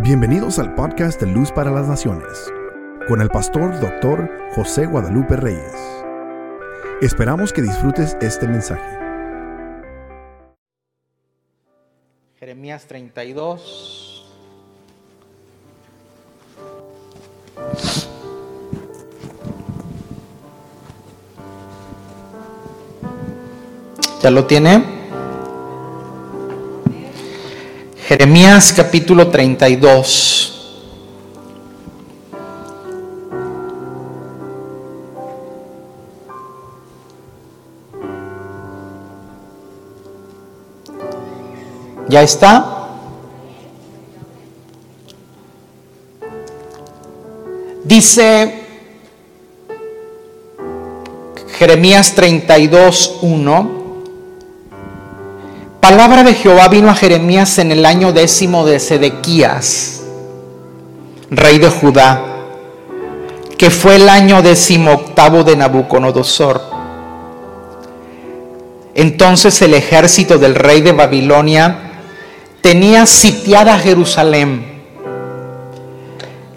Bienvenidos al podcast de Luz para las Naciones, con el pastor doctor José Guadalupe Reyes. Esperamos que disfrutes este mensaje. Jeremías 32. ¿Ya lo tiene? Jeremías capítulo 32. ¿Ya está? Dice Jeremías 32, 1. Palabra de Jehová vino a Jeremías en el año décimo de Sedequías, rey de Judá, que fue el año décimo octavo de Nabucodonosor. Entonces el ejército del rey de Babilonia tenía sitiada Jerusalén.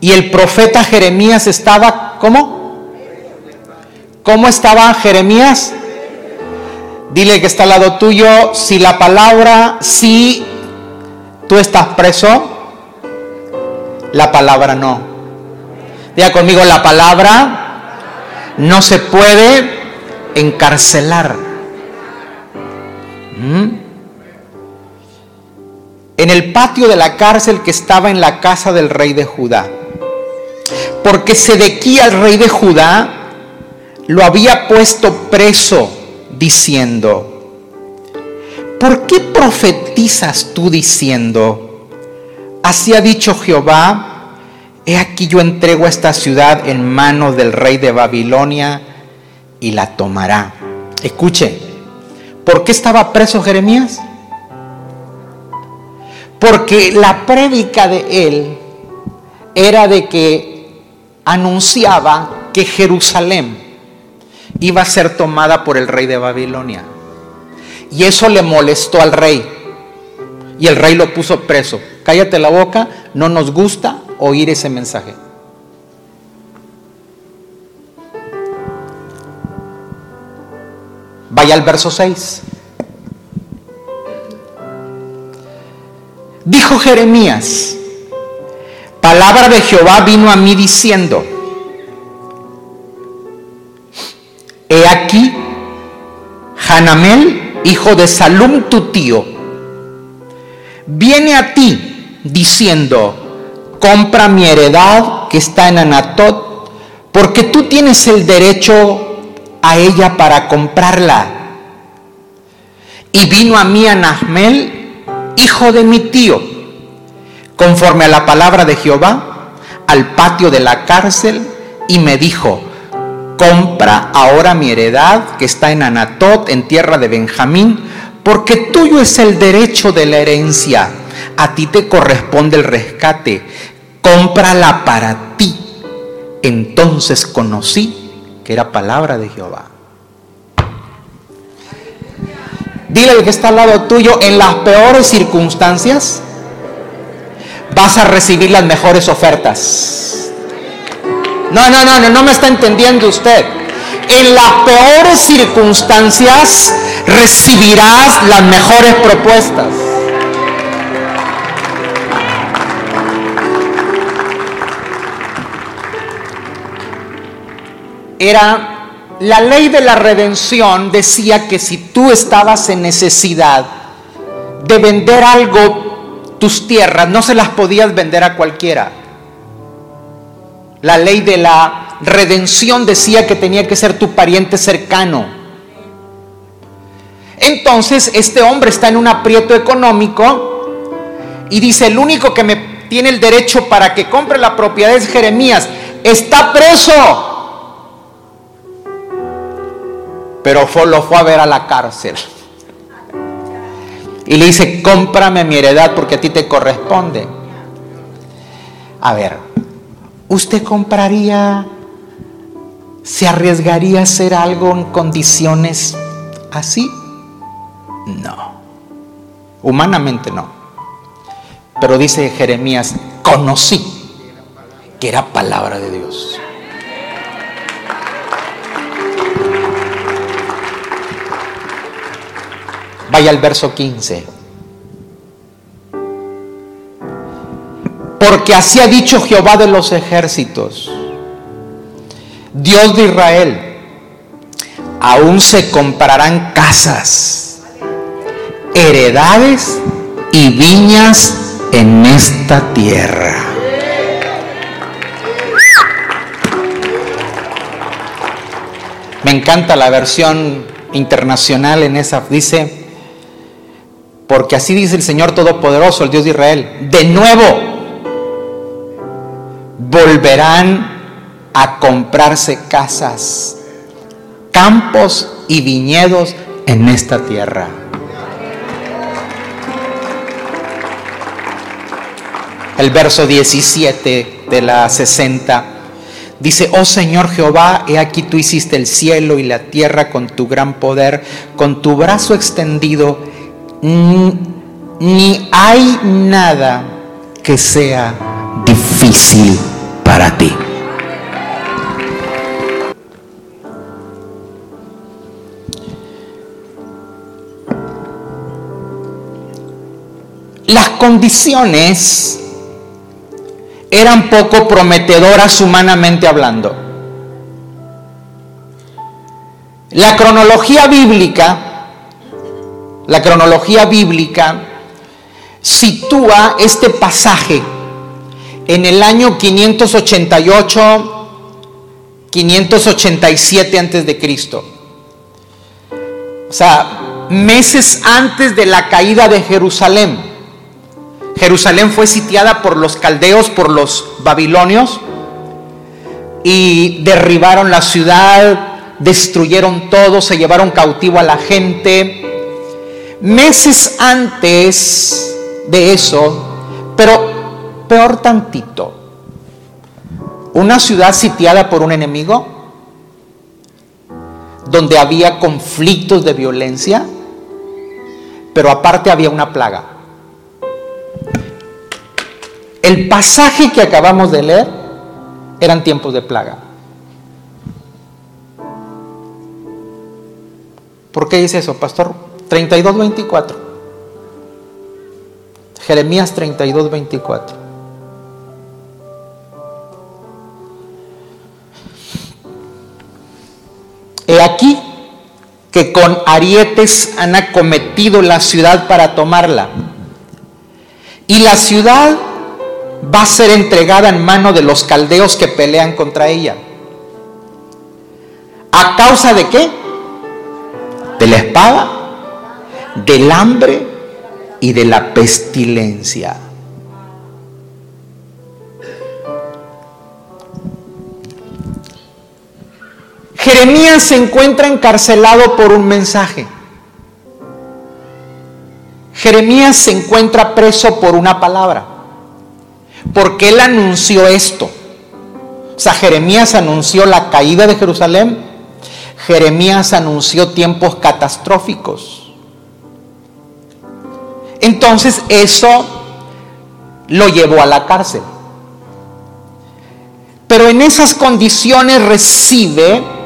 Y el profeta Jeremías estaba, ¿cómo? ¿Cómo estaba Jeremías? Dile que está al lado tuyo, si la palabra, si tú estás preso, la palabra no. Diga conmigo, la palabra no se puede encarcelar. ¿Mm? en el patio de la cárcel que estaba en la casa del rey de Judá. Porque Sedequía, el rey de Judá, lo había puesto preso diciendo, ¿por qué profetizas tú diciendo, así ha dicho Jehová, he aquí yo entrego esta ciudad en manos del rey de Babilonia y la tomará? Escuche, ¿por qué estaba preso Jeremías? Porque la prédica de él era de que anunciaba que Jerusalén iba a ser tomada por el rey de Babilonia. Y eso le molestó al rey. Y el rey lo puso preso. Cállate la boca, no nos gusta oír ese mensaje. Vaya al verso 6. Dijo Jeremías, palabra de Jehová vino a mí diciendo, he aquí, Hanamel, hijo de Salum tu tío, viene a ti diciendo, compra mi heredad que está en Anatot, porque tú tienes el derecho a ella para comprarla. Y vino a mí Anahmel, hijo de mi tío, conforme a la palabra de Jehová, al patio de la cárcel y me dijo, compra ahora mi heredad que está en Anatot, en tierra de Benjamín, porque tuyo es el derecho de la herencia, a ti te corresponde el rescate, cómprala para ti. Entonces conocí que era palabra de Jehová. Dile al que está al lado tuyo, en las peores circunstancias vas a recibir las mejores ofertas. No, no, no, no, no me está entendiendo usted. En las peores circunstancias recibirás las mejores propuestas. Era la ley de la redención decía que si tú estabas en necesidad de vender algo, tus tierras, no se las podías vender a cualquiera. La ley de la redención decía que tenía que ser tu pariente cercano. Entonces este hombre está en un aprieto económico y dice, el único que me tiene el derecho para que compre la propiedad es Jeremías. Está preso. pero fue, lo fue a ver a la cárcel. Y le dice, cómprame mi heredad porque a ti te corresponde. A ver, ¿usted compraría, se arriesgaría a hacer algo en condiciones así? No, humanamente no. Pero dice Jeremías, conocí que era palabra de Dios. Vaya al verso 15. Porque así ha dicho Jehová de los ejércitos, Dios de Israel, aún se comprarán casas, heredades y viñas en esta tierra. Me encanta la versión internacional en esa. Dice, porque así dice el Señor Todopoderoso, el Dios de Israel, de nuevo volverán a comprarse casas, campos y viñedos en esta tierra. El verso 17 de la 60 dice, oh Señor Jehová, he aquí tú hiciste el cielo y la tierra con tu gran poder, con tu brazo extendido, ni hay nada que sea difícil para ti. Las condiciones eran poco prometedoras humanamente hablando. La cronología bíblica, la cronología bíblica sitúa este pasaje en el año 588 587 antes de Cristo. O sea, meses antes de la caída de Jerusalén. Jerusalén fue sitiada por los caldeos, por los babilonios, y derribaron la ciudad, destruyeron todo, se llevaron cautivo a la gente. Meses antes de eso, pero peor tantito, una ciudad sitiada por un enemigo, donde había conflictos de violencia, pero aparte había una plaga. El pasaje que acabamos de leer eran tiempos de plaga. ¿Por qué dice eso, pastor? 32, 24. Jeremías 32, 24. Con arietes han acometido la ciudad para tomarla. Y la ciudad va a ser entregada en mano de los caldeos que pelean contra ella. ¿A causa de qué? De la espada, del hambre y de la pestilencia. Jeremías se encuentra encarcelado por un mensaje. Jeremías se encuentra preso por una palabra. Porque él anunció esto. O sea, Jeremías anunció la caída de Jerusalén. Jeremías anunció tiempos catastróficos. Entonces eso lo llevó a la cárcel. Pero en esas condiciones recibe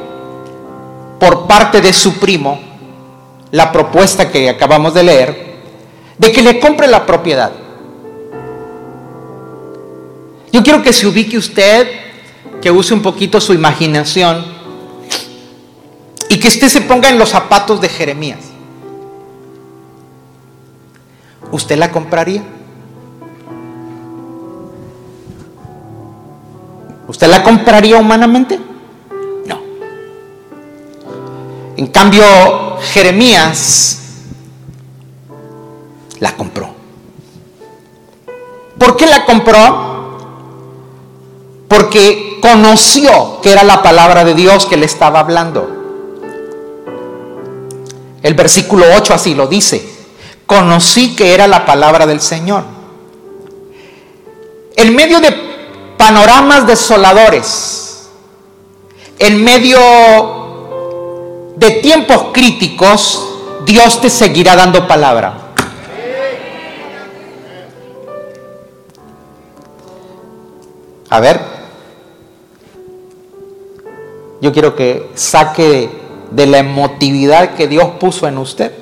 por parte de su primo la propuesta que acabamos de leer de que le compre la propiedad. Yo quiero que se ubique usted, que use un poquito su imaginación y que usted se ponga en los zapatos de Jeremías. ¿Usted la compraría? ¿Usted la compraría humanamente? En cambio, Jeremías la compró. ¿Por qué la compró? porque conoció que era la palabra de Dios que le estaba hablando. El versículo 8 así lo dice. Conocí que era la palabra del Señor. En medio de panoramas desoladores, en medio de tiempos críticos, Dios te seguirá dando palabra. A ver, yo quiero que saque de la emotividad que Dios puso en usted.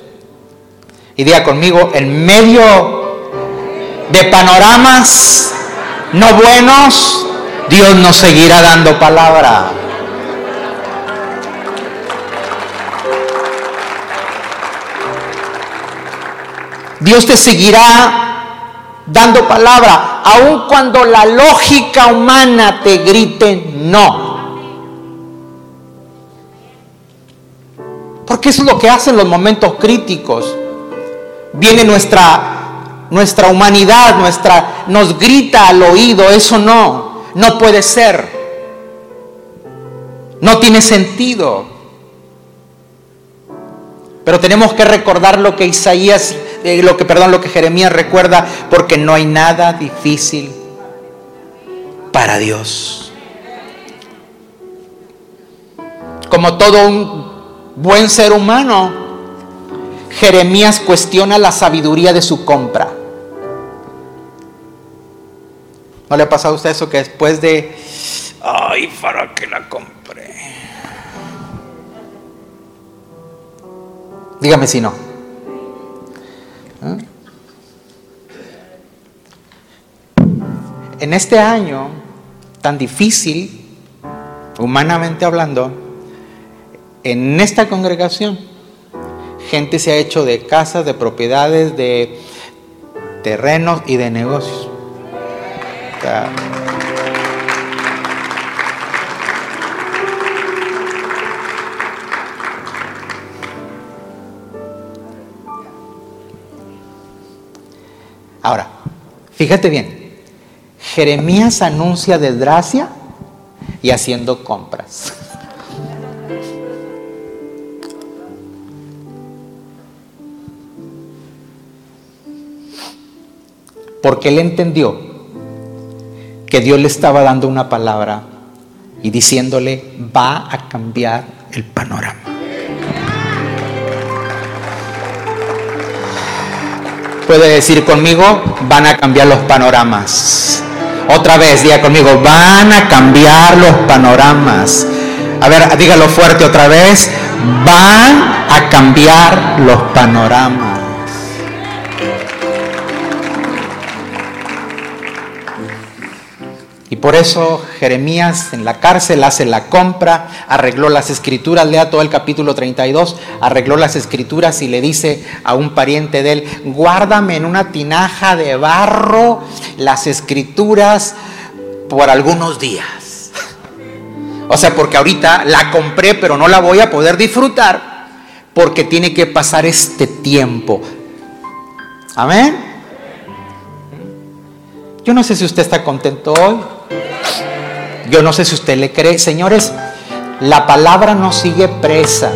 Y diga conmigo, en medio de panoramas no buenos, Dios nos seguirá dando palabra. Dios te seguirá dando palabra, aun cuando la lógica humana te grite no. Porque eso es lo que hacen los momentos críticos. Viene nuestra, nuestra humanidad, nuestra, nos grita al oído, eso no, no puede ser. No tiene sentido. Pero tenemos que recordar lo que Isaías, eh, lo que, perdón, lo que Jeremías recuerda, porque no hay nada difícil para Dios. Como todo un buen ser humano, Jeremías cuestiona la sabiduría de su compra. ¿No le ha pasado a usted eso que después de, ay, ¿para qué la compré? Dígame si no. En este año tan difícil, humanamente hablando, en esta congregación, gente se ha hecho de casas, de propiedades, de terrenos y de negocios. Ahora, fíjate bien, Jeremías anuncia desgracia y haciendo compras. Porque él entendió que Dios le estaba dando una palabra y diciéndole, va a cambiar el panorama. Puede decir conmigo, van a cambiar los panoramas. Otra vez, diga conmigo, van a cambiar los panoramas. A ver, dígalo fuerte otra vez, van a cambiar los panoramas. Por eso Jeremías en la cárcel hace la compra, arregló las escrituras, lea todo el capítulo 32, arregló las escrituras y le dice a un pariente de él, guárdame en una tinaja de barro las escrituras por algunos días. O sea, porque ahorita la compré, pero no la voy a poder disfrutar porque tiene que pasar este tiempo. Amén. Yo no sé si usted está contento hoy. Yo no sé si usted le cree. Señores, la palabra no sigue presa.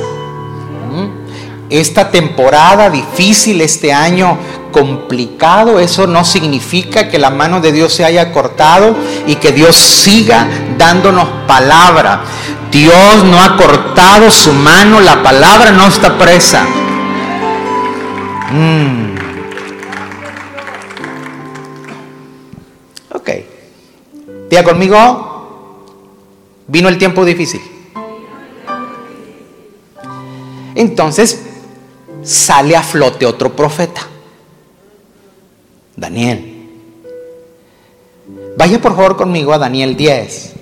¿Mm? Esta temporada difícil, este año complicado, eso no significa que la mano de Dios se haya cortado y que Dios siga dándonos palabra. Dios no ha cortado su mano, la palabra no está presa. Mm. Diga conmigo, vino el tiempo difícil. Entonces sale a flote otro profeta, Daniel. Vaya por favor conmigo a Daniel 10.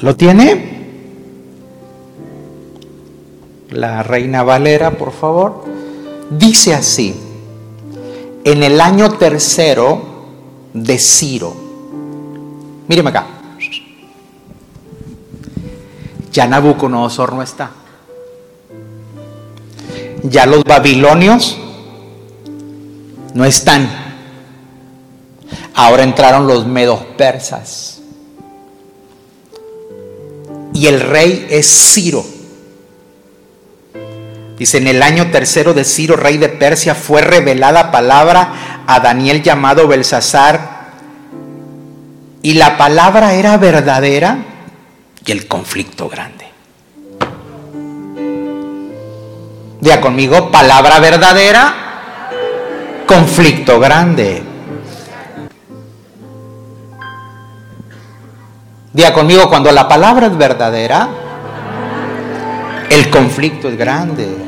¿Lo tiene? La reina Valera, por favor. Dice así, en el año tercero de Ciro. Míreme acá. Ya Nabucodonosor no está. Ya los babilonios no están. Ahora entraron los medos persas. Y el rey es Ciro. Dice, en el año tercero de Ciro, rey de Persia, fue revelada palabra a Daniel llamado Belsasar. Y la palabra era verdadera y el conflicto grande. Diga conmigo, palabra verdadera, conflicto grande. Diga conmigo, cuando la palabra es verdadera, el conflicto es grande.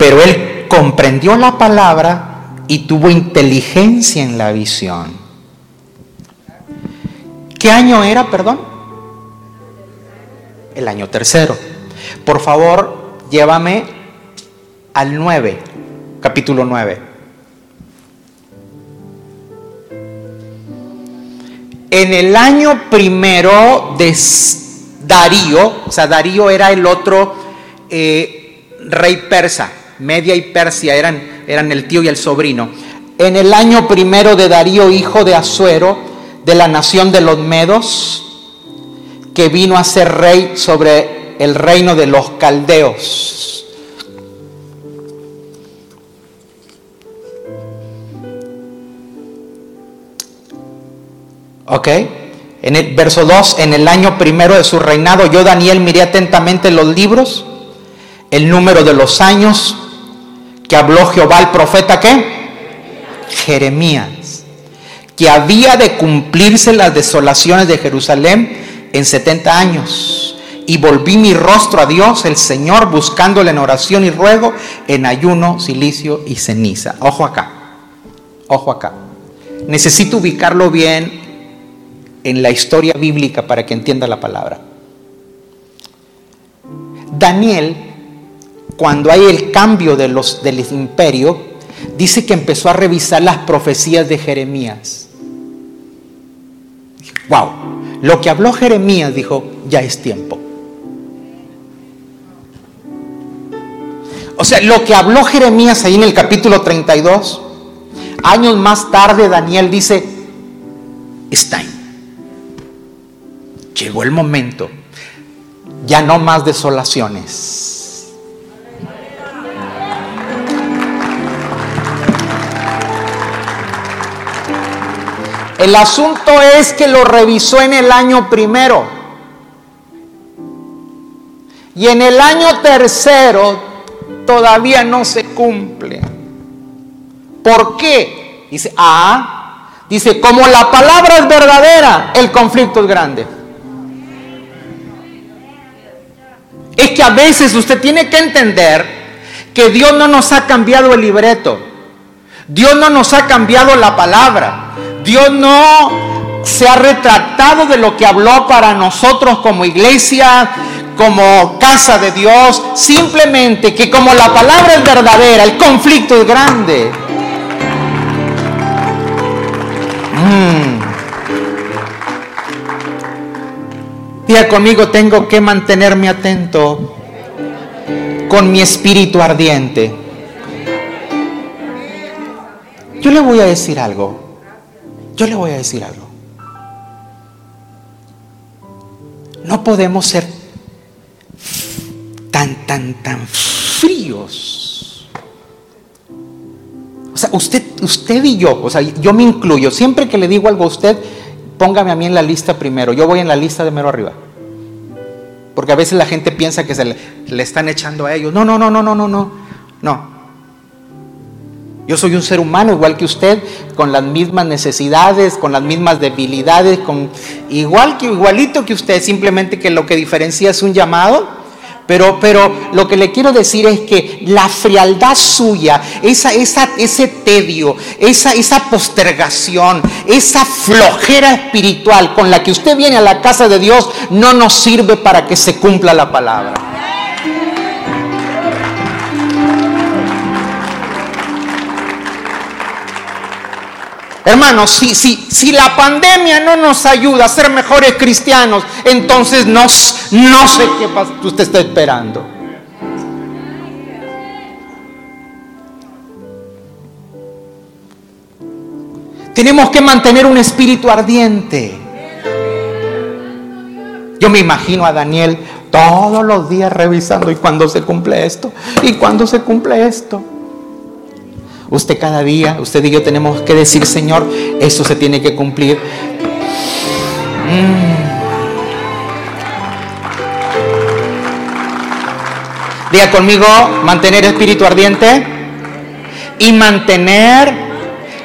Pero él comprendió la palabra y tuvo inteligencia en la visión. ¿Qué año era, perdón? El año tercero. Por favor, llévame al 9, capítulo 9. En el año primero de Darío, o sea, Darío era el otro eh, rey persa, Media y Persia eran, eran el tío y el sobrino. En el año primero de Darío, hijo de Asuero, de la nación de los Medos, que vino a ser rey sobre el reino de los caldeos. ¿Ok? En el verso 2, en el año primero de su reinado, yo Daniel miré atentamente los libros, el número de los años que habló Jehová el profeta, ¿qué? Jeremías, que había de cumplirse las desolaciones de Jerusalén en 70 años. Y volví mi rostro a Dios, el Señor, buscándole en oración y ruego, en ayuno, silicio y ceniza. Ojo acá, ojo acá. Necesito ubicarlo bien en la historia bíblica para que entienda la palabra. Daniel, cuando hay el cambio de los, del imperio, dice que empezó a revisar las profecías de Jeremías. Wow, lo que habló Jeremías dijo, ya es tiempo. O sea, lo que habló Jeremías ahí en el capítulo 32, años más tarde Daniel dice, está Llegó el momento. Ya no más desolaciones. El asunto es que lo revisó en el año primero. Y en el año tercero todavía no se cumple. ¿Por qué? Dice, ah, dice, como la palabra es verdadera, el conflicto es grande. es que a veces usted tiene que entender que Dios no nos ha cambiado el libreto. Dios no nos ha cambiado la palabra. Dios no se ha retractado de lo que habló para nosotros como iglesia, como casa de Dios. Simplemente que como la palabra es verdadera, el conflicto es grande. Mm. Conmigo, tengo que mantenerme atento con mi espíritu ardiente. Yo le voy a decir algo. Yo le voy a decir algo. No podemos ser tan, tan, tan fríos. O sea, usted, usted y yo, o sea, yo me incluyo. Siempre que le digo algo a usted, póngame a mí en la lista primero. Yo voy en la lista de mero arriba. Porque a veces la gente piensa que se le, están echando a ellos. No, no, no, no, no, no, no. No. Yo soy un ser humano igual que usted, con las mismas necesidades, con las mismas debilidades, con igual que igualito que usted, simplemente que lo que diferencia es un llamado pero, pero lo que le quiero decir es que la frialdad suya, esa, esa, ese tedio, esa, esa postergación, esa flojera espiritual con la que usted viene a la casa de Dios, no nos sirve para que se cumpla la palabra. Hermanos, si, si, si la pandemia no nos ayuda a ser mejores cristianos, entonces no, no sé qué usted está esperando. Tenemos que mantener un espíritu ardiente. Yo me imagino a Daniel todos los días revisando y cuando se cumple esto, y cuando se cumple esto. Usted cada día, usted y yo tenemos que decir, Señor, eso se tiene que cumplir. Mm. Diga conmigo, mantener espíritu ardiente y mantener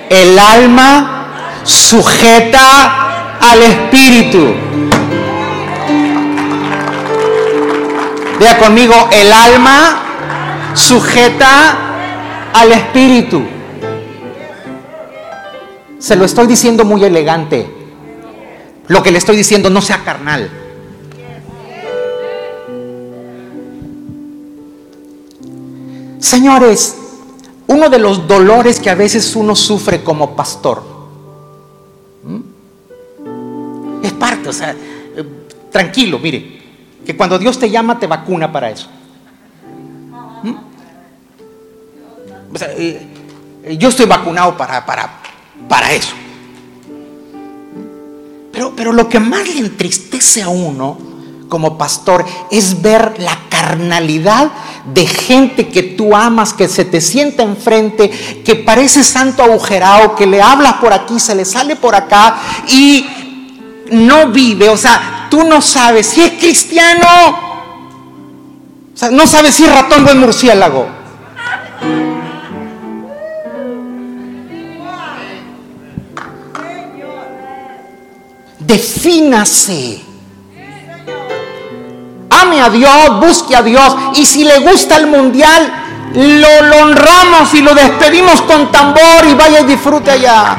el alma sujeta al espíritu. Diga conmigo, el alma sujeta al espíritu. Se lo estoy diciendo muy elegante. Lo que le estoy diciendo no sea carnal. Señores, uno de los dolores que a veces uno sufre como pastor es parte, o sea, tranquilo, mire, que cuando Dios te llama te vacuna para eso. O sea, eh, yo estoy vacunado para, para, para eso. Pero, pero lo que más le entristece a uno como pastor es ver la carnalidad de gente que tú amas, que se te sienta enfrente, que parece santo agujerado, que le hablas por aquí, se le sale por acá y no vive, o sea, tú no sabes si es cristiano, o sea, no sabes si es ratón o es murciélago. Defínase. Ame a Dios, busque a Dios. Y si le gusta el mundial, lo, honramos y lo despedimos con tambor y vaya y disfrute allá.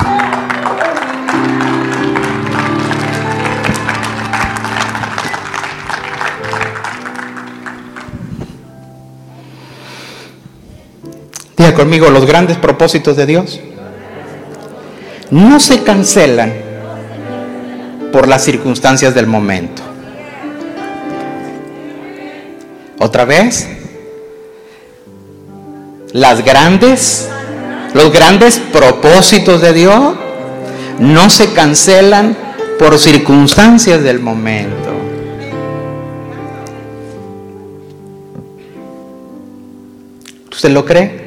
Diga conmigo, los grandes propósitos de Dios no se cancelan por las circunstancias del momento. Otra vez, las grandes, los grandes propósitos de Dios no se cancelan por circunstancias del momento. ¿Usted lo cree?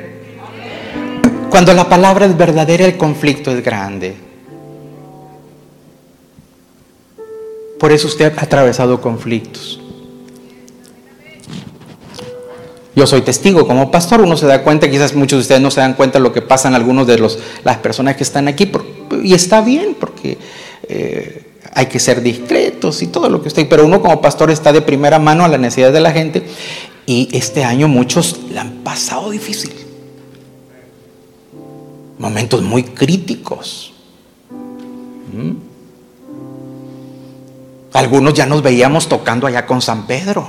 Cuando la palabra es verdadera, el conflicto es grande. Por eso usted ha atravesado conflictos. Yo soy testigo como pastor, uno se da cuenta, quizás muchos de ustedes no se dan cuenta de lo que pasa en algunos de los, las personas que están aquí, y está bien, porque eh, hay que ser discretos y todo lo que usted, pero uno como pastor está de primera mano a la necesidad de la gente, y este año muchos la han pasado difícil momentos muy críticos. ¿Mm? Algunos ya nos veíamos tocando allá con San Pedro.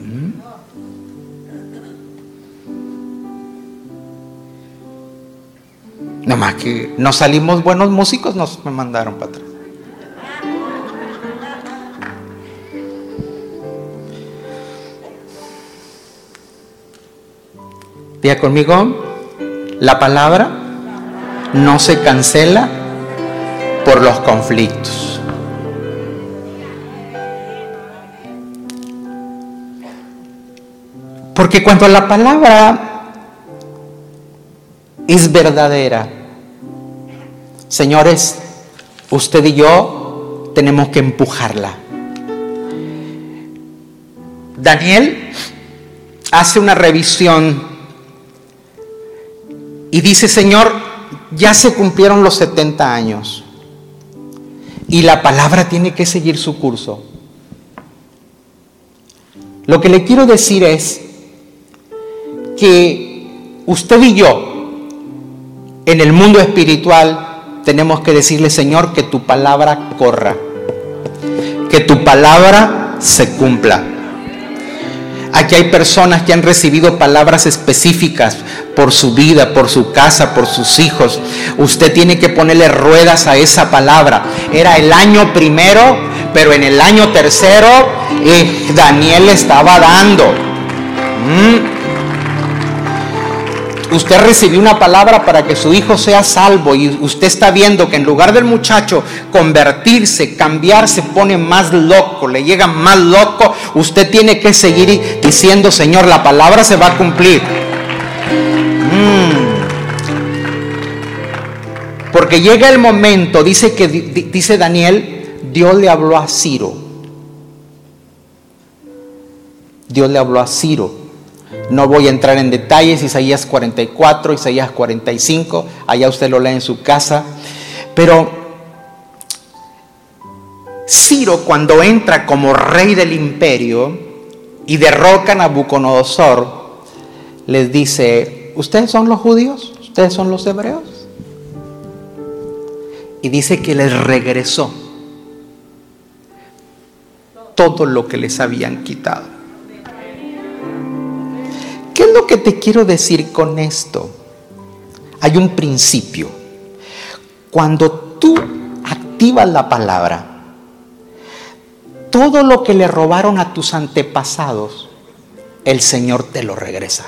¿Mm? Nada más que no salimos buenos músicos, nos mandaron para atrás. Día conmigo. La palabra no se cancela por los conflictos. Porque cuando la palabra es verdadera, señores, usted y yo tenemos que empujarla. Daniel hace una revisión y dice, Señor, ya se cumplieron los 70 años y la palabra tiene que seguir su curso. Lo que le quiero decir es que usted y yo en el mundo espiritual tenemos que decirle, Señor, que tu palabra corra, que tu palabra se cumpla. Aquí hay personas que han recibido palabras específicas por su vida, por su casa, por sus hijos. Usted tiene que ponerle ruedas a esa palabra. Era el año primero, pero en el año tercero eh, Daniel estaba dando. Mm usted recibió una palabra para que su hijo sea salvo y usted está viendo que en lugar del muchacho convertirse, cambiar, se pone más loco, le llega más loco, usted tiene que seguir diciendo, Señor, la palabra se va a cumplir. Mm. Porque llega el momento, dice que dice Daniel, Dios le habló a Ciro. Dios le habló a Ciro. No voy a entrar en detalles, Isaías 44, Isaías 45, allá usted lo lee en su casa. Pero Ciro cuando entra como rey del imperio y derroca a Nabucodonosor, les dice, ¿ustedes son los judíos? ¿Ustedes son los hebreos? Y dice que les regresó todo lo que les habían quitado. ¿Qué es lo que te quiero decir con esto? Hay un principio. Cuando tú activas la palabra, todo lo que le robaron a tus antepasados, el Señor te lo regresa.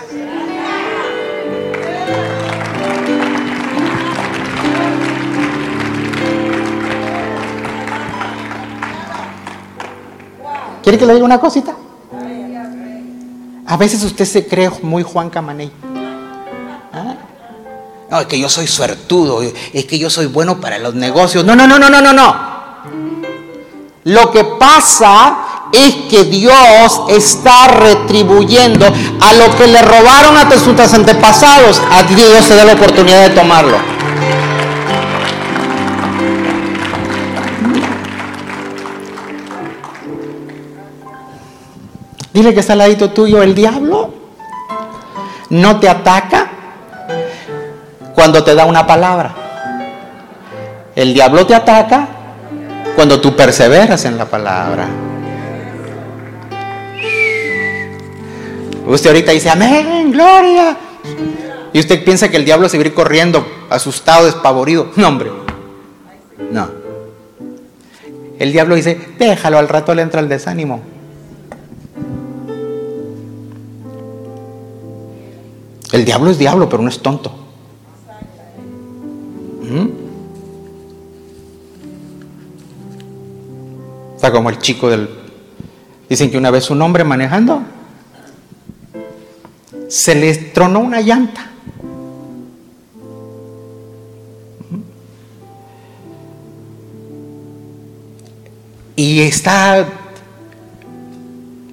¿Quiere que le diga una cosita? A veces usted se cree muy Juan Camaney. ¿Ah? No, es que yo soy suertudo, es que yo soy bueno para los negocios. No, no, no, no, no, no, no. Lo que pasa es que Dios está retribuyendo a lo que le robaron a tus antepasados. A Dios se da la oportunidad de tomarlo. Dile que está al ladito tuyo el diablo. No te ataca cuando te da una palabra. El diablo te ataca cuando tú perseveras en la palabra. Usted ahorita dice, amén, gloria. Y usted piensa que el diablo se va a ir corriendo, asustado, despavorido. No, hombre. No. El diablo dice, déjalo, al rato le entra el desánimo. El diablo es diablo, pero no es tonto. ¿Mm? Está como el chico del... Dicen que una vez un hombre manejando se le tronó una llanta. ¿Mm? Y está,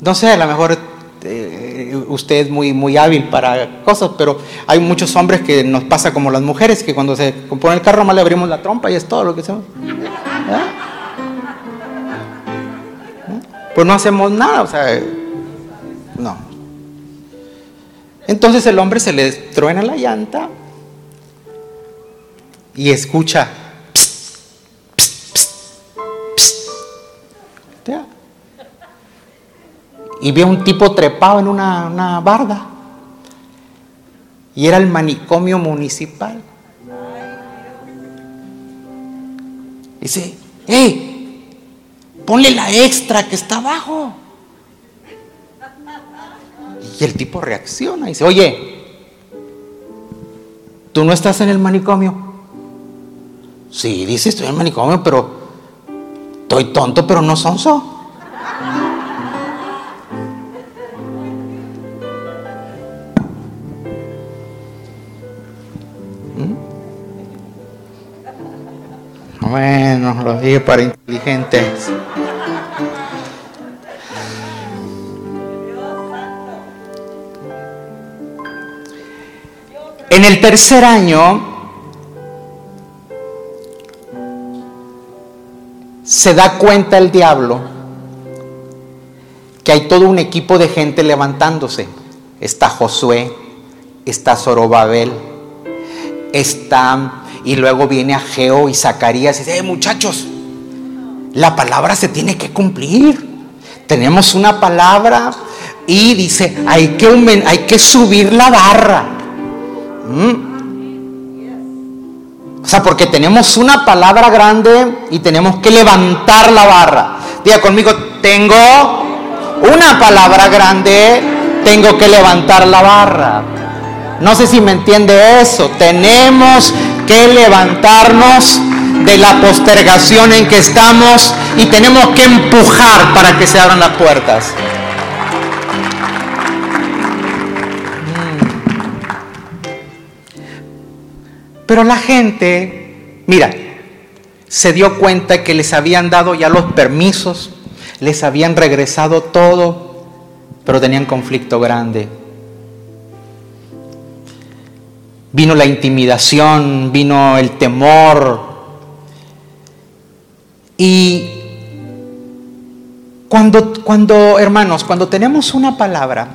no sé, a lo mejor usted es muy, muy hábil para cosas, pero hay muchos hombres que nos pasa como las mujeres, que cuando se compone el carro más le abrimos la trompa y es todo lo que hacemos. Pues no hacemos nada, o sea, no. Entonces el hombre se le truena la llanta y escucha y ve un tipo trepado en una, barda. Y era el manicomio municipal. Dice, ¡hey! Ponle la extra que está abajo. Y el tipo reacciona y dice, oye, ¿tú no estás en el manicomio? Sí, dice, estoy en el manicomio, pero estoy tonto, pero no sonso. Bueno, lo dije para inteligentes. En el tercer año se da cuenta el diablo que hay todo un equipo de gente levantándose. Está Josué, está Zorobabel, está y luego viene Ageo y Zacarías y dice, eh, muchachos, la palabra se tiene que cumplir. Tenemos una palabra y dice, hay que, hay que subir la barra. ¿Mm? O sea, porque tenemos una palabra grande y tenemos que levantar la barra. Diga conmigo, tengo una palabra grande, tengo que levantar la barra. No sé si me entiende eso. Tenemos que levantarnos de la postergación en que estamos y tenemos que empujar para que se abran las puertas. Mm. Pero la gente Mira, se dio cuenta que les habían dado ya los permisos, les habían regresado todo, pero tenían conflicto grande. Vino la intimidación, vino el temor. Y cuando, cuando, hermanos, cuando tenemos una palabra,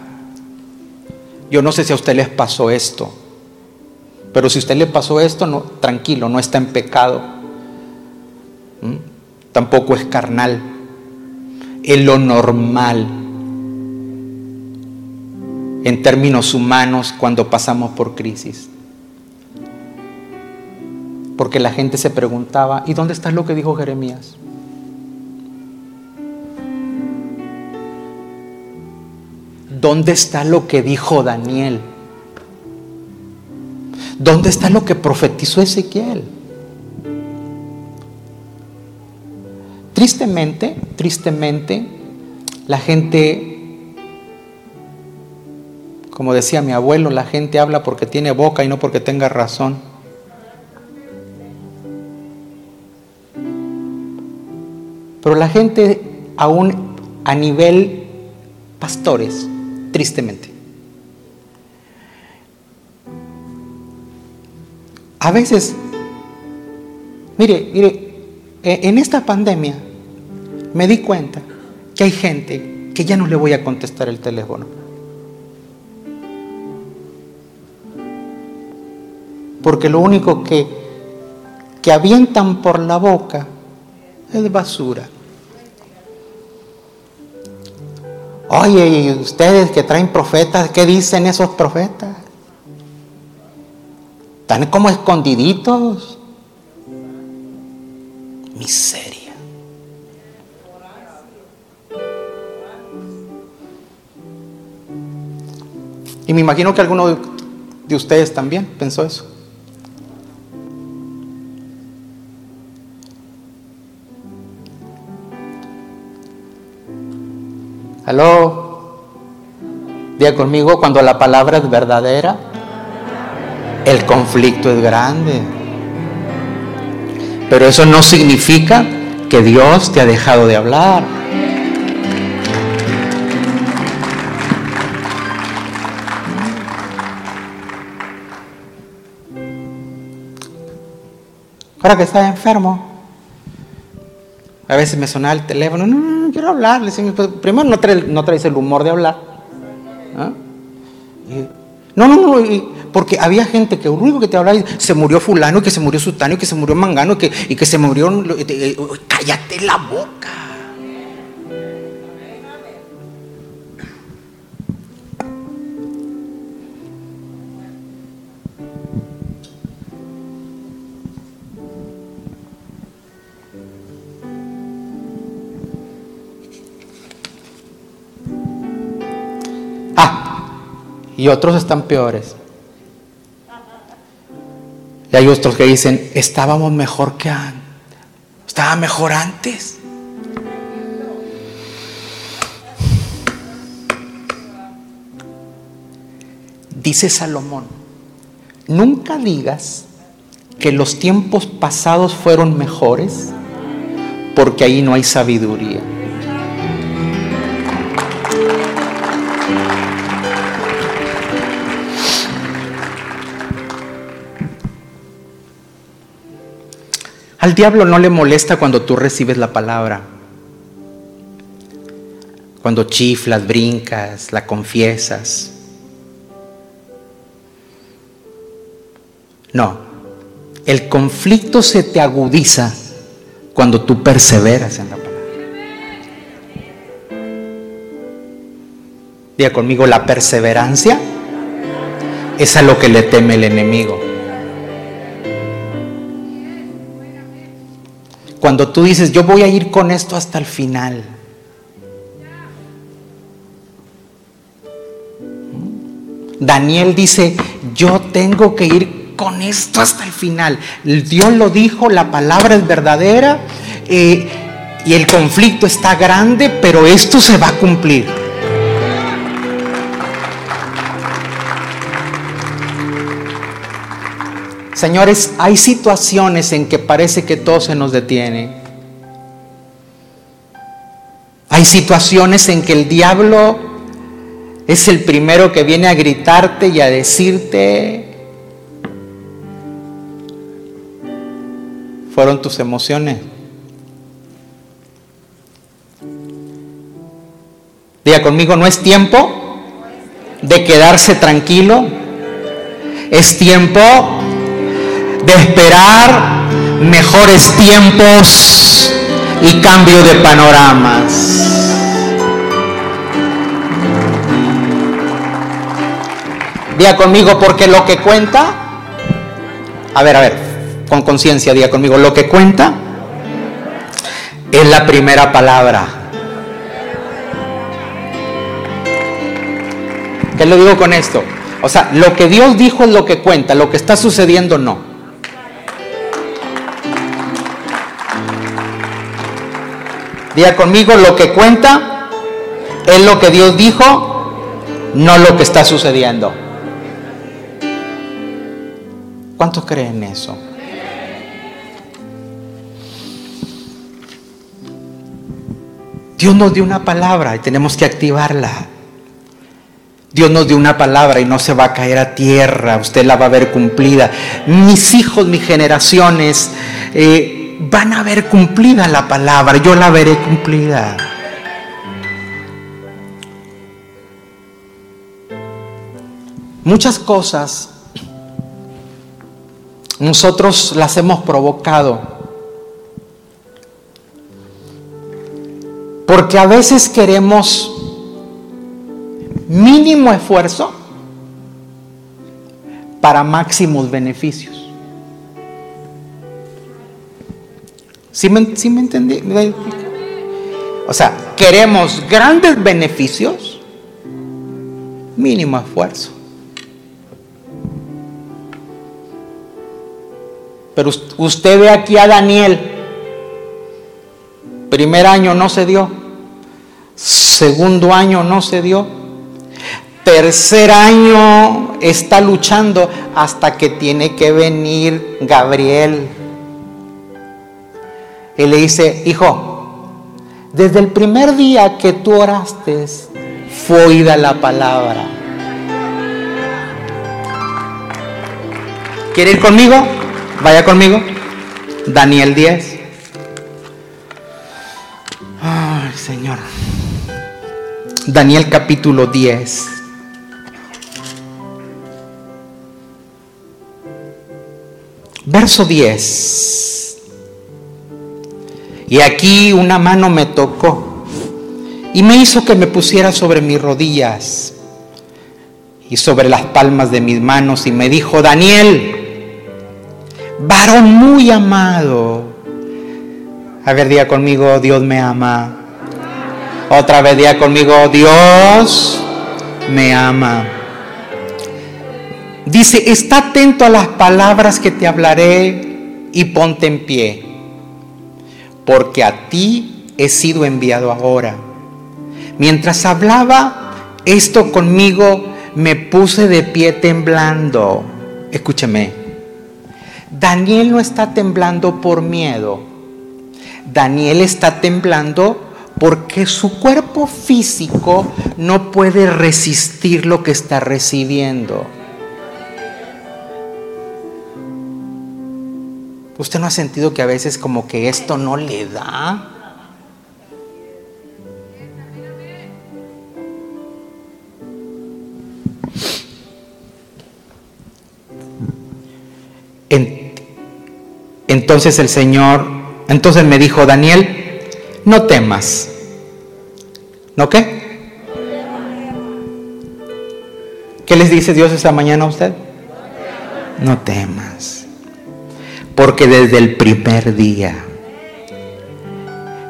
yo no sé si a usted les pasó esto, pero si a usted le pasó esto, no, tranquilo, no está en pecado. ¿Mm? Tampoco es carnal. Es lo normal en términos humanos cuando pasamos por crisis. Porque la gente se preguntaba, ¿y dónde está lo que dijo Jeremías? ¿Dónde está lo que dijo Daniel? ¿Dónde está lo que profetizó Ezequiel? Tristemente, tristemente, la gente, como decía mi abuelo, la gente habla porque tiene boca y no porque tenga razón. Pero la gente aún a nivel pastores, tristemente, A veces, mire, mire, e, en esta pandemia me di cuenta que hay gente que ya no le voy a contestar el teléfono. Porque lo único que, que avientan por la boca es basura. Oye, ustedes que traen profetas, ¿qué dicen esos profetas? Están como escondiditos. Miseria. Y me imagino que alguno de ustedes también pensó eso. Aló. Diga conmigo cuando la palabra es verdadera el conflicto es grande. Pero eso no significa que Dios te ha dejado de hablar. Ahora que estás enfermo, a veces me suena el teléfono, no, no, no quiero hablar. Primero no, no traes el humor de hablar. no, no, no, porque había gente que único que te hablaba, se murió fulano, que se murió sutano, que se murió mangano, y que, se murió... Cállate la boca. Y otros están peores. Y hay otros que dicen, estábamos mejor que antes. Estaba mejor antes. Dice Salomón, nunca digas que los tiempos pasados fueron mejores, porque ahí no hay sabiduría. Al diablo no le molesta cuando tú recibes la palabra. Cuando chiflas, brincas, la confiesas. No, el conflicto se te agudiza cuando tú perseveras en la palabra. Diga conmigo, la perseverancia es a lo que le teme el enemigo. Cuando tú dices, yo voy a ir con esto hasta el final. Daniel dice, yo tengo que ir con esto hasta el final. Dios lo dijo, la palabra es verdadera eh, y el conflicto está grande, pero esto se va a cumplir. Señores, hay situaciones en que parece que todo se nos detiene. Hay situaciones en que el diablo es el primero que viene a gritarte y a decirte, fueron tus emociones. Diga conmigo, no es tiempo de quedarse tranquilo, es tiempo de esperar mejores tiempos y cambio de panoramas. Diga conmigo, porque lo que cuenta, a ver, a ver, con conciencia, diga conmigo, lo que cuenta es la primera palabra. ¿Qué le digo con esto? O sea, lo que Dios dijo es lo que cuenta, lo que está sucediendo no. Conmigo, lo que cuenta es lo que Dios dijo, no lo que está sucediendo. ¿Cuántos creen eso? Dios nos dio una palabra y tenemos que activarla. Dios nos dio una palabra y no se va a caer a tierra, usted la va a ver cumplida. Mis hijos, mis generaciones, eh, van a ver cumplida la palabra, yo la veré cumplida. Muchas cosas nosotros las hemos provocado. Porque a veces queremos mínimo esfuerzo para máximos beneficios. ¿Sí me, entendí? O sea, queremos grandes beneficios, mínimo esfuerzo. Pero usted ve aquí a Daniel, primer año no se dio, segundo año no se dio, tercer año está luchando hasta que tiene que venir Gabriel y le dice, hijo, desde el primer día que tú oraste, fue oída la palabra. ¿Quiere ir conmigo? Vaya conmigo. Daniel 10. Ay, Señor. Daniel capítulo 10. Verso 10. Y aquí una mano me tocó y me hizo que me pusiera sobre mis rodillas y sobre las palmas de mis manos y me dijo, Daniel, varón muy amado. A ver, día conmigo, Dios me ama. Otra vez día conmigo, Dios me ama. Dice, está atento a las palabras que te hablaré y ponte en pie porque a ti he sido enviado ahora. Mientras hablaba esto conmigo, me puse de pie temblando. Escúcheme, Daniel no está temblando por miedo. Daniel está temblando porque su cuerpo físico no puede resistir lo que está recibiendo. ¿Usted no ha sentido que a veces como que esto no le da? entonces el Señor, entonces me dijo, Daniel, no temas. ¿No qué? ¿Qué les dice Dios esta mañana a usted? No temas. Porque desde el primer día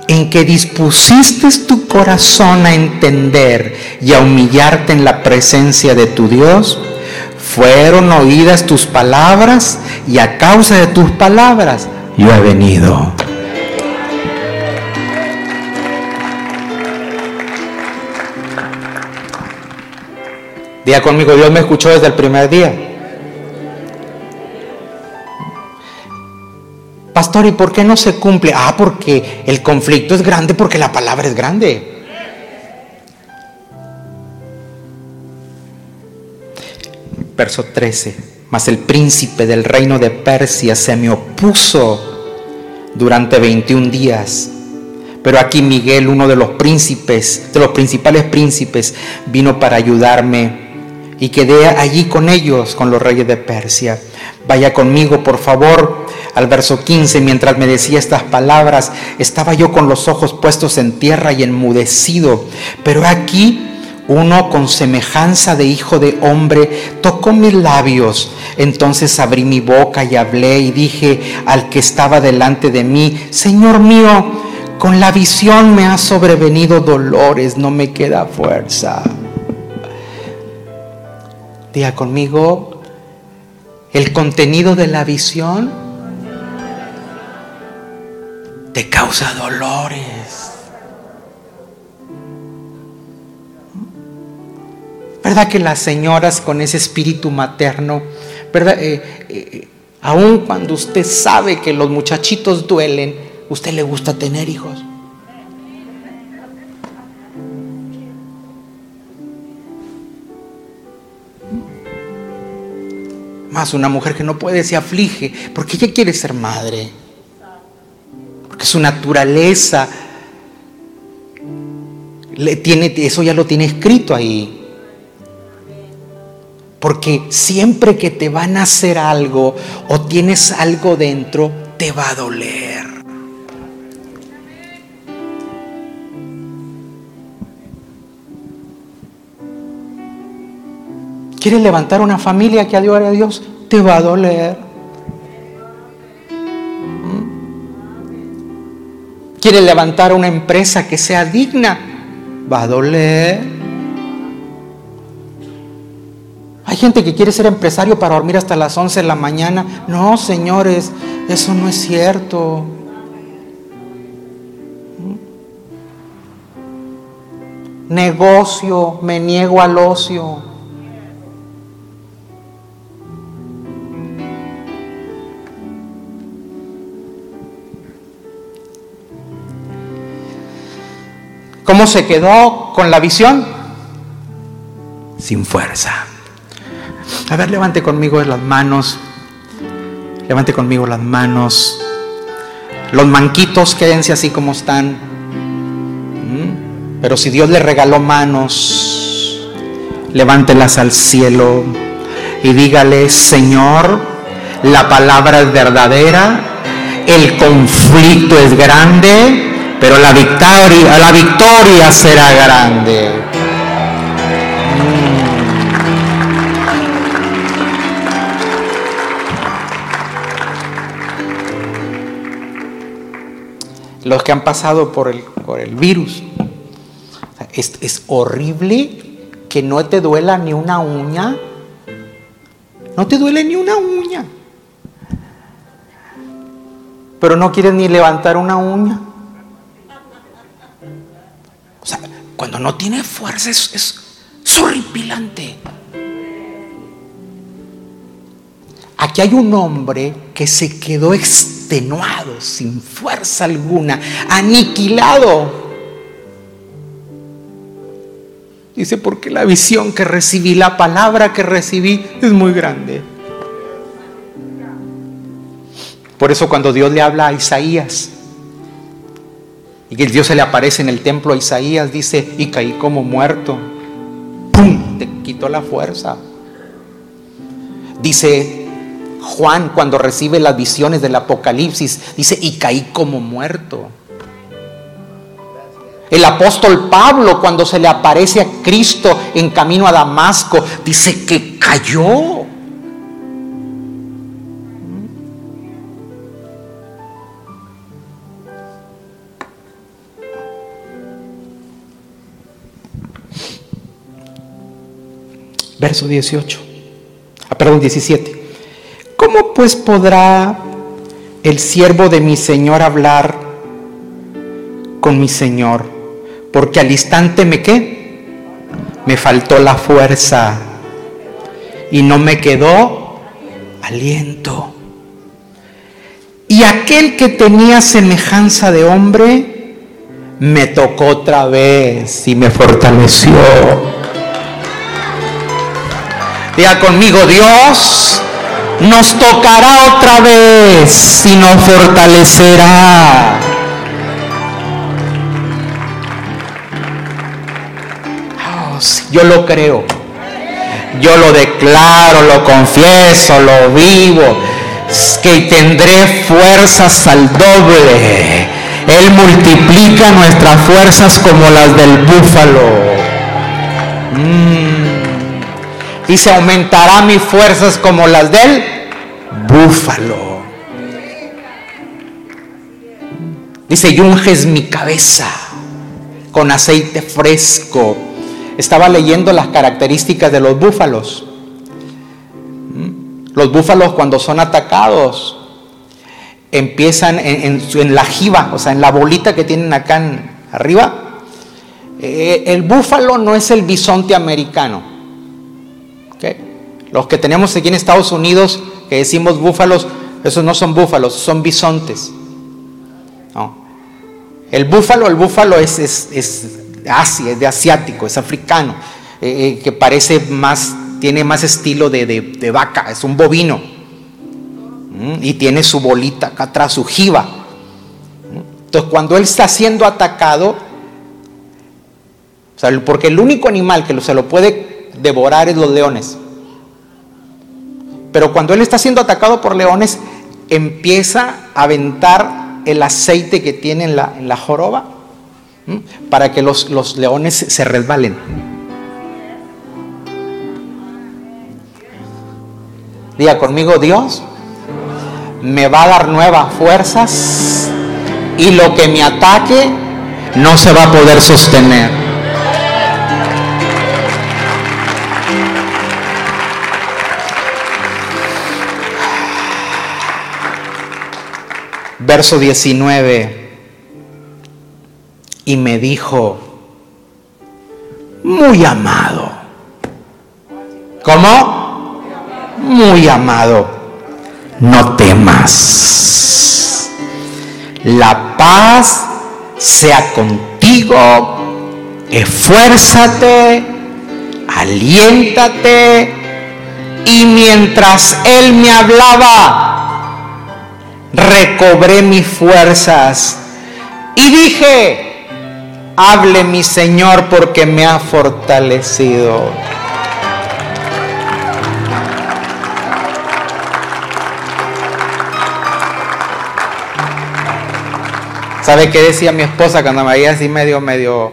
en que dispusiste tu corazón a entender y a humillarte en la presencia de tu Dios, fueron oídas tus palabras y a causa de tus palabras yo he venido. Día conmigo, Dios me escuchó desde el primer día. Pastor, ¿y por qué no se cumple? Ah, porque el conflicto es grande, porque la palabra es grande. Verso 13. Mas el príncipe del reino de Persia se me opuso durante 21 días. Pero aquí Miguel, uno de los príncipes, de los principales príncipes, vino para ayudarme y quedé allí con ellos, con los reyes de Persia. Vaya conmigo, por favor, al verso 15. Mientras me decía estas palabras, estaba yo con los ojos puestos en tierra y enmudecido. Pero aquí uno con semejanza de hijo de hombre tocó mis labios. Entonces abrí mi boca y hablé y dije al que estaba delante de mí, Señor mío, con la visión me ha sobrevenido dolores, no me queda fuerza. Diga conmigo, el contenido de la visión te causa dolores. ¿Verdad que las señoras con ese espíritu materno, verdad? Eh, eh, aun cuando usted sabe que los muchachitos duelen, usted le gusta tener hijos? Más una mujer que no puede se aflige porque ella quiere ser madre. Porque su naturaleza le tiene, eso ya lo tiene escrito ahí. Porque siempre que te van a hacer algo o tienes algo dentro, te va a doler. ¿Quieres levantar una familia que adore a Dios? Te va a doler. ¿Mm? ¿Quieres levantar una empresa que sea digna? Va a doler. Hay gente que quiere ser empresario para dormir hasta las 11 de la mañana. No, señores, eso no es cierto. ¿Mm? Negocio, me niego al ocio. ¿Cómo se quedó con la visión? Sin fuerza. A ver, levante conmigo las manos. Levante conmigo las manos. Los manquitos quédense así como están. ¿Mm? Pero si Dios le regaló manos, levántelas al cielo y dígale, Señor, la palabra es verdadera, el conflicto es grande, pero la victoria, la victoria será grande. Mm. Los que han pasado por el, por el virus, es, es horrible que no te duela ni una uña. No te duele ni una uña. Pero no quieres ni levantar una uña. Cuando no tiene fuerza es, es, horripilante. Aquí hay un hombre que se quedó extenuado, sin fuerza alguna, aniquilado. Dice, porque la visión que recibí, la palabra que recibí es muy grande. Por eso cuando Dios le habla a Isaías, y que Dios se le aparece en el templo a Isaías, dice, y caí como muerto. ¡Pum! Te quitó la fuerza. Dice Juan cuando recibe las visiones del Apocalipsis, dice, y caí como muerto. El apóstol Pablo cuando se le aparece a Cristo en camino a Damasco, dice que cayó. Verso 18. Ah, perdón, 17. ¿Cómo pues podrá el siervo de mi Señor hablar con mi Señor? Porque al instante me qué? Me faltó la fuerza y no me quedó aliento. Y Y aquel que tenía semejanza de hombre, me tocó otra vez y me fortaleció. Conmigo, Dios nos tocará otra vez y nos fortalecerá. Oh, yo lo creo. Yo lo declaro, lo confieso, lo vivo. Que tendré fuerzas al doble. Él multiplica nuestras fuerzas como las del búfalo. Mm. Dice, aumentará mis fuerzas como las del búfalo. Dice, y unges mi cabeza con aceite fresco. Estaba leyendo las características de los búfalos. ¿Mm? Los búfalos cuando son atacados empiezan en, la jiba, o sea, en la bolita que tienen acá arriba. Eh, el búfalo no es el bisonte americano. Los que tenemos aquí en Estados Unidos, que decimos búfalos, esos no son búfalos, son bisontes. El búfalo, el búfalo es, es, Asia, es de asiático, es africano, eh, eh, que parece más, tiene más estilo de, vaca, es un bovino. Y tiene su bolita acá atrás, su jiba. Entonces, cuando él está siendo atacado, porque el único animal que se lo puede devorar es los leones. Pero cuando él está siendo atacado por leones, empieza a aventar el aceite que tiene en la, joroba para que los, los leones se resbalen. Diga conmigo, Dios me va a dar nuevas fuerzas y lo que me ataque no se va a poder sostener. Verso 19, y me dijo, muy amado. ¿Cómo? Muy amado, no temas. La paz sea contigo, esfuérzate, aliéntate. Y mientras él me hablaba, recobré mis fuerzas y dije, hable mi Señor porque me ha fortalecido. ¿Sabe qué decía mi esposa cuando me veía así medio, medio,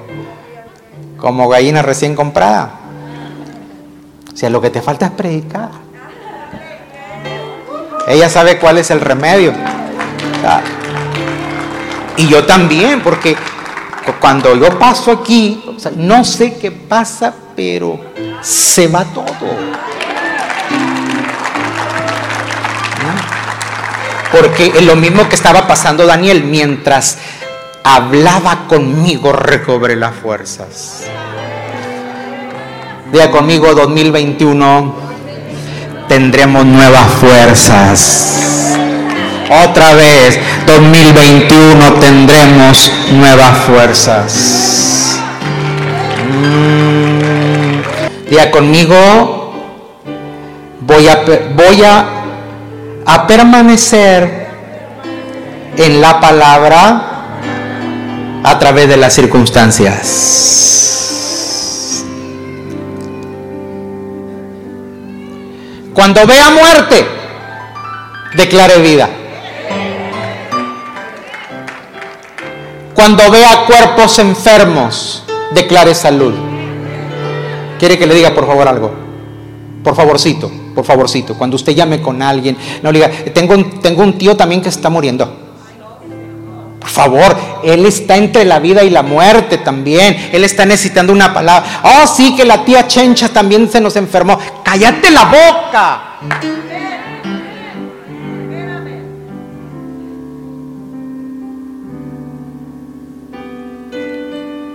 como gallina recién comprada? O sea, lo que te falta es predicar. Ella sabe cuál es el remedio. Y yo también, porque cuando yo paso aquí, no sé qué pasa, pero se va todo. Porque es lo mismo que estaba pasando Daniel, mientras hablaba conmigo recobré las fuerzas. Diga conmigo 2021 tendremos nuevas fuerzas. Otra vez, 2021 tendremos nuevas fuerzas. Mm, diga conmigo, voy a, voy a permanecer en la palabra a través de las circunstancias. Cuando vea muerte, declare vida. Cuando vea cuerpos enfermos, declare salud. ¿Quiere que le diga por favor algo? Por favorcito, por favorcito. Cuando usted llame con alguien, no diga, tengo tengo un tío también que está muriendo favor, Él está entre la vida y la muerte también. Él está necesitando una palabra. Oh, sí, que la tía Chencha también se nos enfermó. Cállate la boca.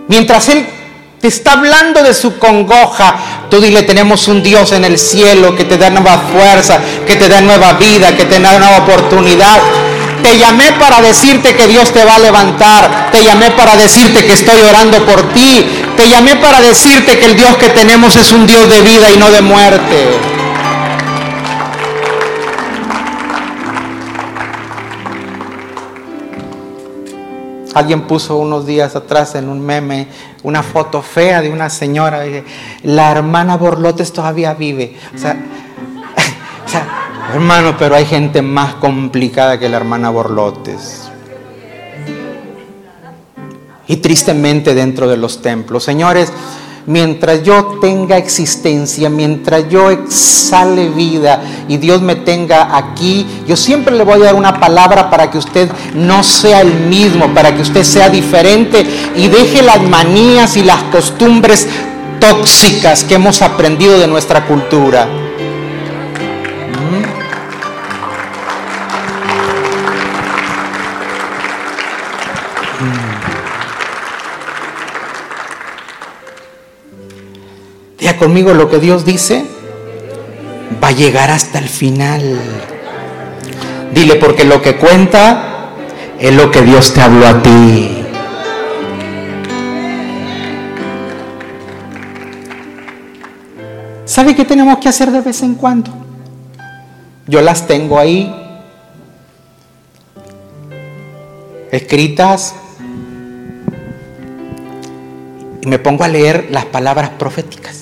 Mientras Él te está hablando de su congoja, tú dile, tenemos un Dios en el cielo que te da nueva fuerza, que te da nueva vida, que te da nueva oportunidad Te llamé para decirte que Dios te va a levantar. Te llamé para decirte que estoy orando por ti. Te llamé para decirte que el Dios que tenemos es un Dios de vida y no de muerte. Alguien puso unos días atrás en un meme una foto fea de una señora. La hermana Borlotes todavía vive. O sea, hermano, pero hay gente más complicada que la hermana Borlotes. Y tristemente dentro de los templos. Señores, mientras yo tenga existencia, mientras yo exhale vida y Dios me tenga aquí, yo siempre le voy a dar una palabra para que usted no sea el mismo, para que usted sea diferente y deje las manías y las costumbres tóxicas que hemos aprendido de nuestra cultura. Conmigo lo que Dios dice va a llegar hasta el final. Dile porque lo que cuenta es lo que Dios te habló a ti. ¿Sabe qué tenemos que hacer de vez en cuando? Yo las tengo ahí escritas y me pongo a leer las palabras proféticas.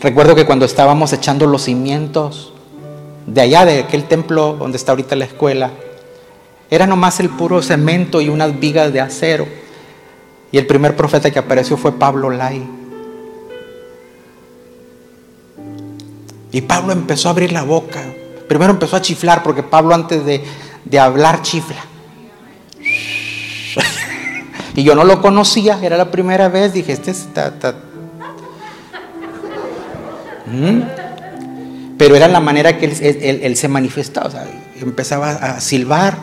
Recuerdo que cuando estábamos echando los cimientos de allá, de aquel templo donde está ahorita la escuela, era nomás el puro cemento y unas vigas de acero. Y el primer profeta que apareció fue Pablo Lai. Y Pablo empezó a abrir la boca. Primero empezó a chiflar, porque Pablo antes de, de hablar chifla. y yo no lo conocía, era la primera vez. Dije, este está, está pero era la manera que él, se manifestaba. empezaba a silbar.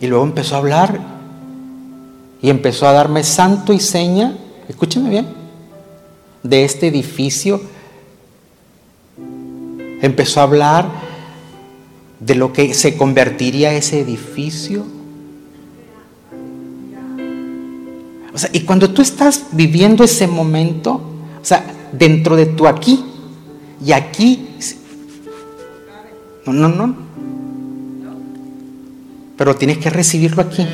Y luego empezó a hablar. Y empezó a darme santo y seña. Escúcheme bien. De este edificio. Empezó a hablar de lo que se convertiría ese edificio. O sea, y cuando tú estás viviendo ese momento, sea, dentro de tu aquí y aquí. No, no, no. Pero tienes que recibirlo aquí.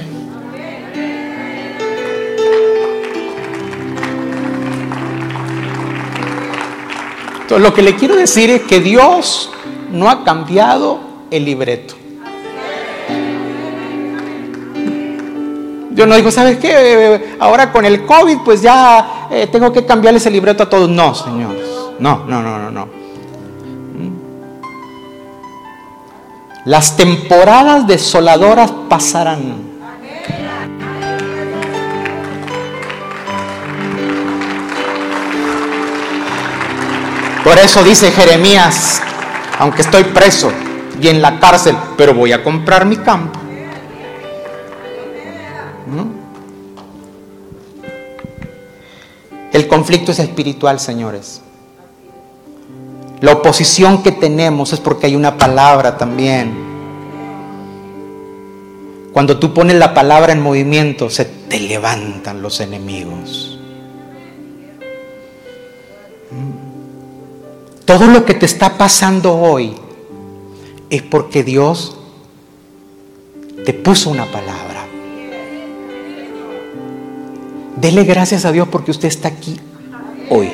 Entonces, lo que le quiero decir es que Dios no ha cambiado el libreto. Yo no digo, ¿sabes qué? Ahora con el COVID, pues ya eh, tengo que cambiarle ese libreto a todos. No, señores. No, no, no, no, no. ¿Mm? Las temporadas desoladoras pasarán. Por eso dice Jeremías, aunque estoy preso y en la cárcel, pero voy a comprar mi campo. El conflicto es espiritual, señores. La oposición que tenemos es porque hay una palabra también. Cuando tú pones la palabra en movimiento, se te levantan los enemigos. Todo lo que te está pasando hoy es porque Dios te puso una palabra. Dele gracias a Dios porque usted está aquí hoy.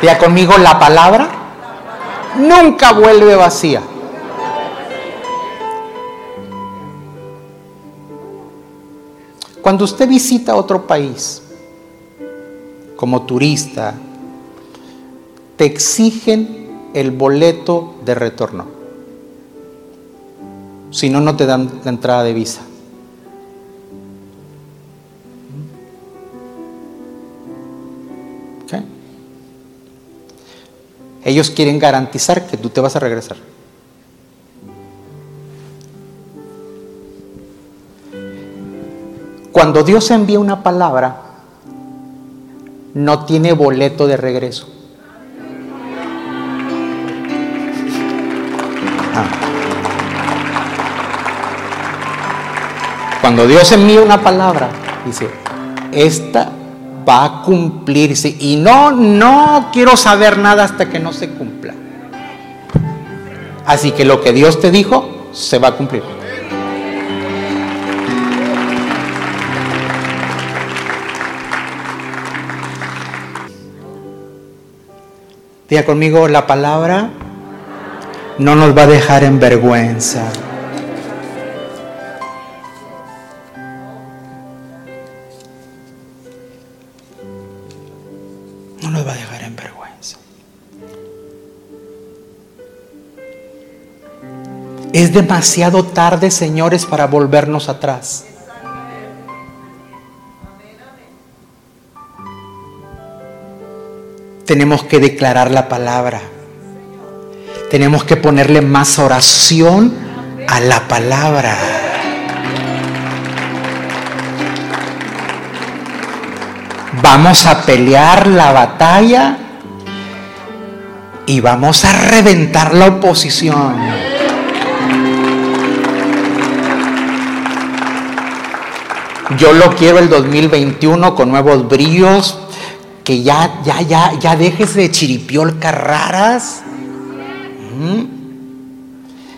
Vea conmigo la palabra nunca vuelve vacía. Cuando usted visita otro país como turista, te exigen el boleto de retorno. Si no, no te dan la entrada de visa. Ellos quieren garantizar que tú te vas a regresar. Cuando Dios envía una palabra, no tiene boleto de regreso. Cuando Dios envía una palabra, dice, esta va a cumplirse. Y no, no quiero saber nada hasta que no se cumpla. Así que lo que Dios te dijo, se va a cumplir. Diga conmigo, la palabra no nos va a dejar en vergüenza. No nos va a dejar en vergüenza. Es demasiado tarde, señores, para volvernos atrás. tenemos que declarar la palabra. Tenemos que ponerle más oración a la palabra. Vamos a pelear la batalla y vamos a reventar la oposición. Yo lo quiero el 2021 con nuevos bríos, que ya, ya, ya, ya dejes de chiripiolcas raras.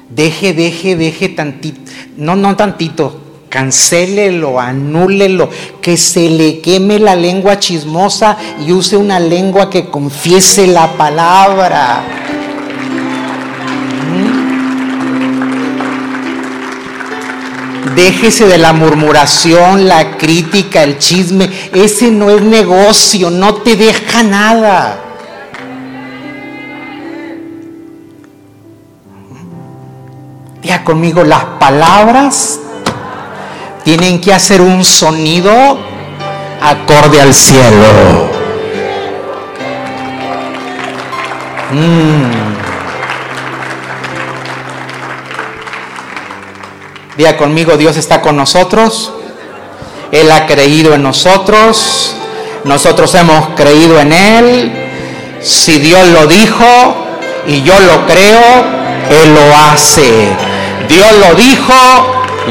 Deje, deje, deje tantito, no, no tantito, cancélelo, anúlelo, que se le queme la lengua chismosa y use una lengua que confiese la palabra. Déjese de la murmuración, la crítica, el chisme. Ese no es negocio, no te deja nada. Diga conmigo, las palabras tienen que hacer un sonido acorde al cielo. Mm. Diga conmigo, Dios está con nosotros. Él ha creído en nosotros. Nosotros hemos creído en Él. Si Dios lo dijo y yo lo creo, Él lo hace. Dios lo dijo,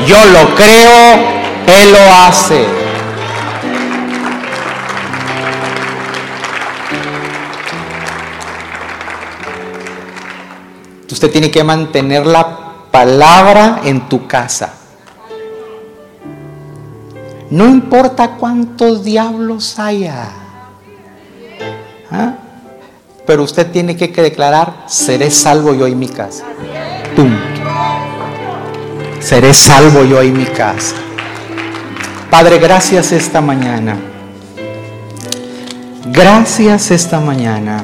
yo lo creo, Él lo hace. Usted tiene que mantener la palabra en tu casa. No importa cuántos diablos haya. ¿ah? Pero usted tiene que declarar, seré salvo yo en mi casa. ¡Pum! Seré salvo yo en mi casa. Padre, gracias esta mañana. Gracias esta mañana.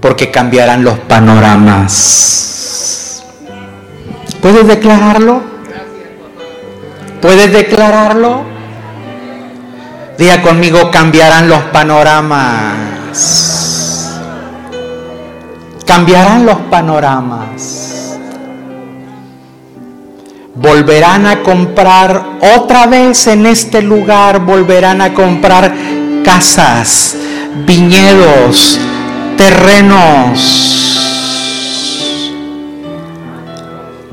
Porque cambiarán los panoramas ¿Puedes declararlo? ¿Puedes declararlo? Diga conmigo, cambiarán los panoramas. Cambiarán los panoramas. Volverán a comprar otra vez en este lugar, volverán a comprar casas, viñedos, terrenos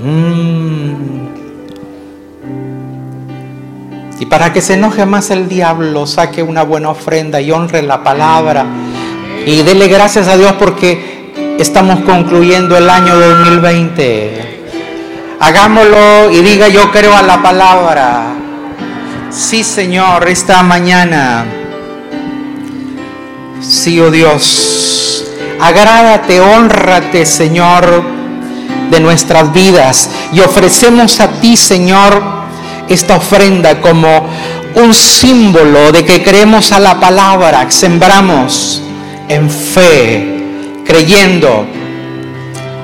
Mm. Y para que se enoje más el diablo, saque una buena ofrenda y honre la palabra. Y dele gracias a Dios porque estamos concluyendo el año 2020. Hagámoslo y diga yo creo a la palabra. Sí, Señor, esta mañana. Sí, oh Dios. Agrádate, honrate, Señor de nuestras vidas y ofrecemos a ti, Señor, esta ofrenda como un símbolo de que creemos a la palabra, sembramos en fe, creyendo.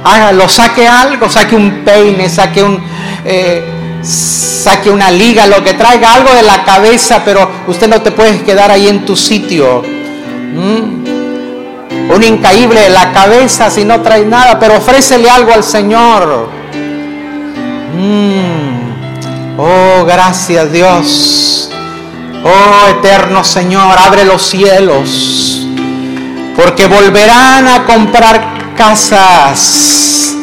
Hágalo, saque algo, saque un peine, saque un... Eh, saque una liga, lo que traiga algo de la cabeza, pero usted no te puede quedar ahí en tu sitio. ¿Mm? un incaíble de la cabeza si no traes nada, pero ofrécele algo al Señor. Mm. Oh, gracias Dios. Oh, eterno Señor, abre los cielos, porque volverán a comprar casas.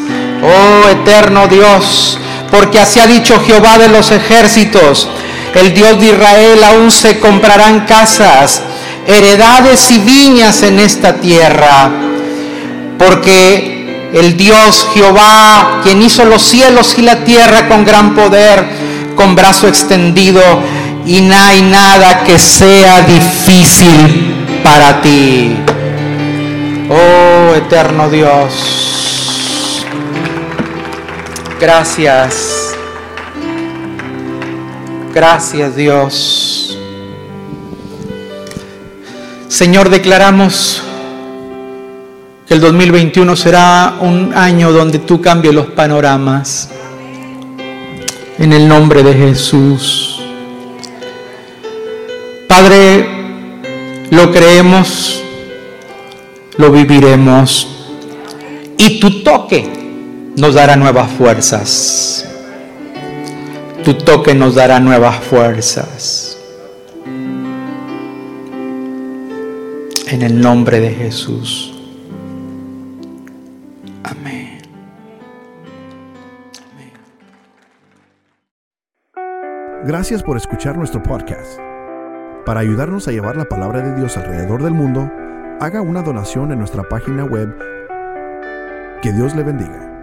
Oh, eterno Dios, porque así ha dicho Jehová de los ejércitos, el Dios de Israel, aún se comprarán casas, heredades y viñas en esta tierra, porque el Dios Jehová, quien hizo los cielos y la tierra con gran poder, con brazo extendido, y no hay nada que sea difícil para ti. Oh eterno Dios, gracias, gracias Dios. Señor, declaramos que el 2021 será un año donde tú cambies los panoramas. En el nombre de Jesús. Padre, lo creemos, lo viviremos y tu toque nos dará nuevas fuerzas. Tu toque nos dará nuevas fuerzas. En el nombre de Jesús. Amén. Gracias por escuchar nuestro podcast. Para ayudarnos a llevar la palabra de Dios alrededor del mundo, haga una donación en nuestra página web. Que Dios le bendiga.